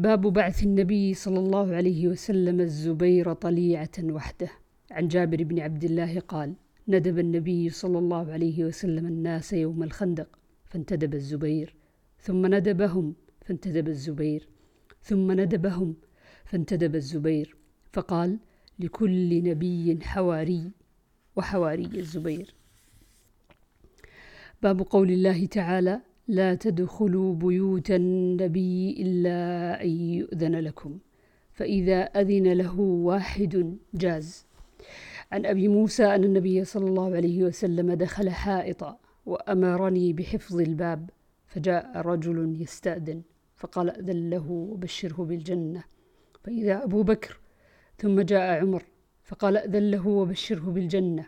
باب بعث النبي صلى الله عليه وسلم الزبير طليعة وحده. عن جابر بن عبد الله قال ندب النبي صلى الله عليه وسلم الناس يوم الخندق فانتدب الزبير. ثم ندبهم فانتدب الزبير. ثم ندبهم فانتدب الزبير. فقال لكل نبي حواري وحواري الزبير. باب قول الله تعالى لا تدخلوا بيوت النبي إلا أن يؤذن لكم. فإذا أذن له واحد جاز. عن أبي موسى أن النبي صلى الله عليه وسلم دخل حائطا وأمرني بحفظ الباب فجاء رجل يستأذن فقال أذن له وبشره بالجنة. فإذا أبو بكر ثم جاء عمر فقال أذن له وبشره بالجنة.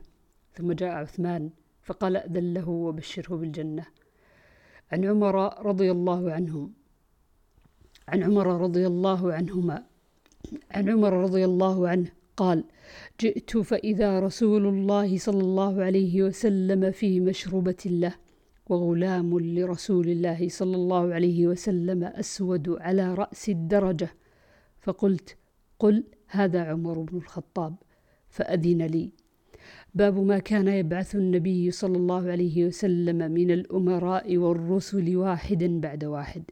ثم جاء عثمان فقال أذن له وبشره بالجنة. عن عمر رضي الله عنهم عن عمر رضي الله عنهما. عن عمر رضي الله عنه قال جئت فإذا رسول الله صلى الله عليه وسلم في مشربة له وغلام لرسول الله صلى الله عليه وسلم أسود على رأس الدرجة. فقلت قل هذا عمر بن الخطاب فأذن لي. باب ما كان يبعث النبي صلى الله عليه وسلم من الأمراء والرسل واحدا بعد واحد.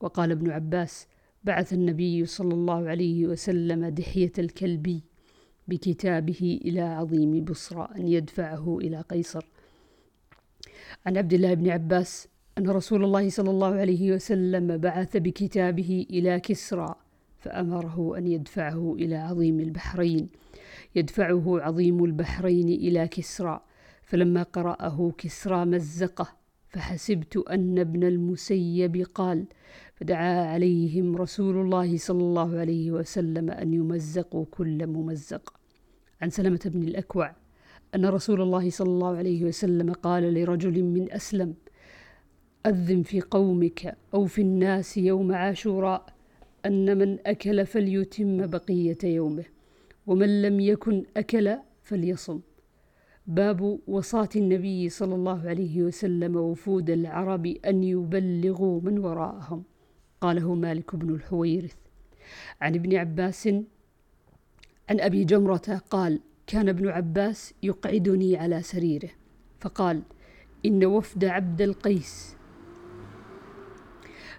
وقال ابن عباس بعث النبي صلى الله عليه وسلم دحية الكلبي بكتابه إلى عظيم بصرى أن يدفعه إلى قيصر. عن عبد الله بن عباس أن رسول الله صلى الله عليه وسلم بعث بكتابه إلى كسرى فأمره أن يدفعه إلى عظيم البحرين. يدفعه عظيم البحرين إلى كسرى. فلما قرأه كسرى مزقه. فحسبت أن ابن المسيب قال. فدعا عليهم رسول الله صلى الله عليه وسلم أن يمزقوا كل ممزق. عن سلمة بن الأكوع. أن رسول الله صلى الله عليه وسلم قال لرجل من أسلم. أذن في قومك أو في الناس يوم عاشوراء. أن من أكل فليتم بقية يومه ومن لم يكن أكل فليصم. باب وصاة النبي صلى الله عليه وسلم وفود العرب أن يبلغوا من وراءهم. قاله مالك بن الحويرث. عن ابن عباس عن أبي جمرة قال كان ابن عباس يقعدني على سريره فقال إن وفد عبد القيس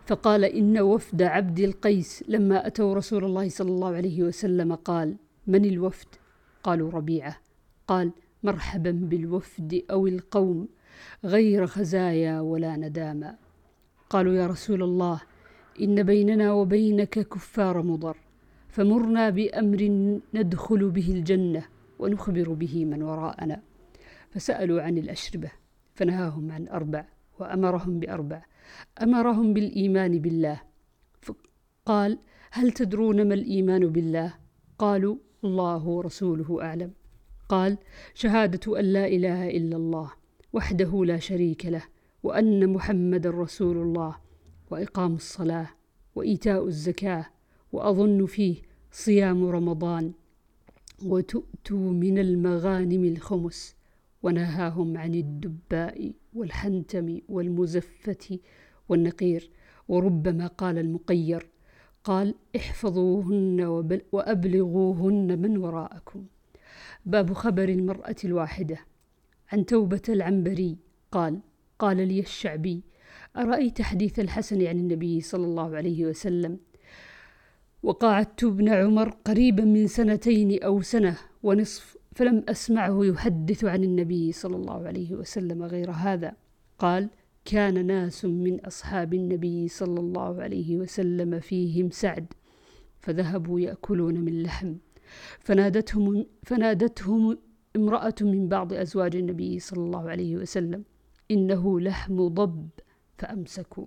فقال إن وفد عبد القيس لما أتوا رسول الله صلى الله عليه وسلم قال من الوفد؟ قالوا ربيعة. قال مرحبا بالوفد أو القوم غير خزايا ولا ندامة. قالوا يا رسول الله إن بيننا وبينك كفار مضر فمرنا بأمر ندخل به الجنة ونخبر به من وراءنا. فسألوا عن الأشربة فنهاهم عن أربع وأمرهم بأربع أمرهم بالإيمان بالله. قال هل تدرون ما الإيمان بالله؟ قالوا الله ورسوله أعلم. قال شهادة أن لا إله إلا الله وحده لا شريك له وأن محمد رسول الله وإقام الصلاة وإيتاء الزكاة وأظن فيه صيام رمضان. وتؤتوا من المغانم الخمس. ونهاهم عن الدباء والحنتم والمزفة والنقير. وربما قال المقير قال احفظوهن وأبلغوهن من وراءكم. باب خبر المرأة الواحدة عن توبة العنبري. قال قال لي الشعبي أرأيت حديث الحسن عن النبي صلى الله عليه وسلم؟ وقعدت ابن عمر قريبا من سنتين أو سنة ونصف فلم أسمعه يحدث عن النبي صلى الله عليه وسلم غير هذا. قال كان ناس من أصحاب النبي صلى الله عليه وسلم فيهم سعد فذهبوا يأكلون من لحم. فنادتهم, فنادتهم امرأة من بعض أزواج النبي صلى الله عليه وسلم إنه لحم ضب فأمسكوا.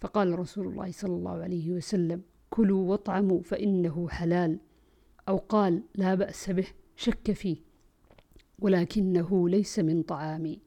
فقال رسول الله صلى الله عليه وسلم كلوا واطعموا فإنه حلال. أو قال لا بأس به. شك فيه ولكنه ليس من طعامي.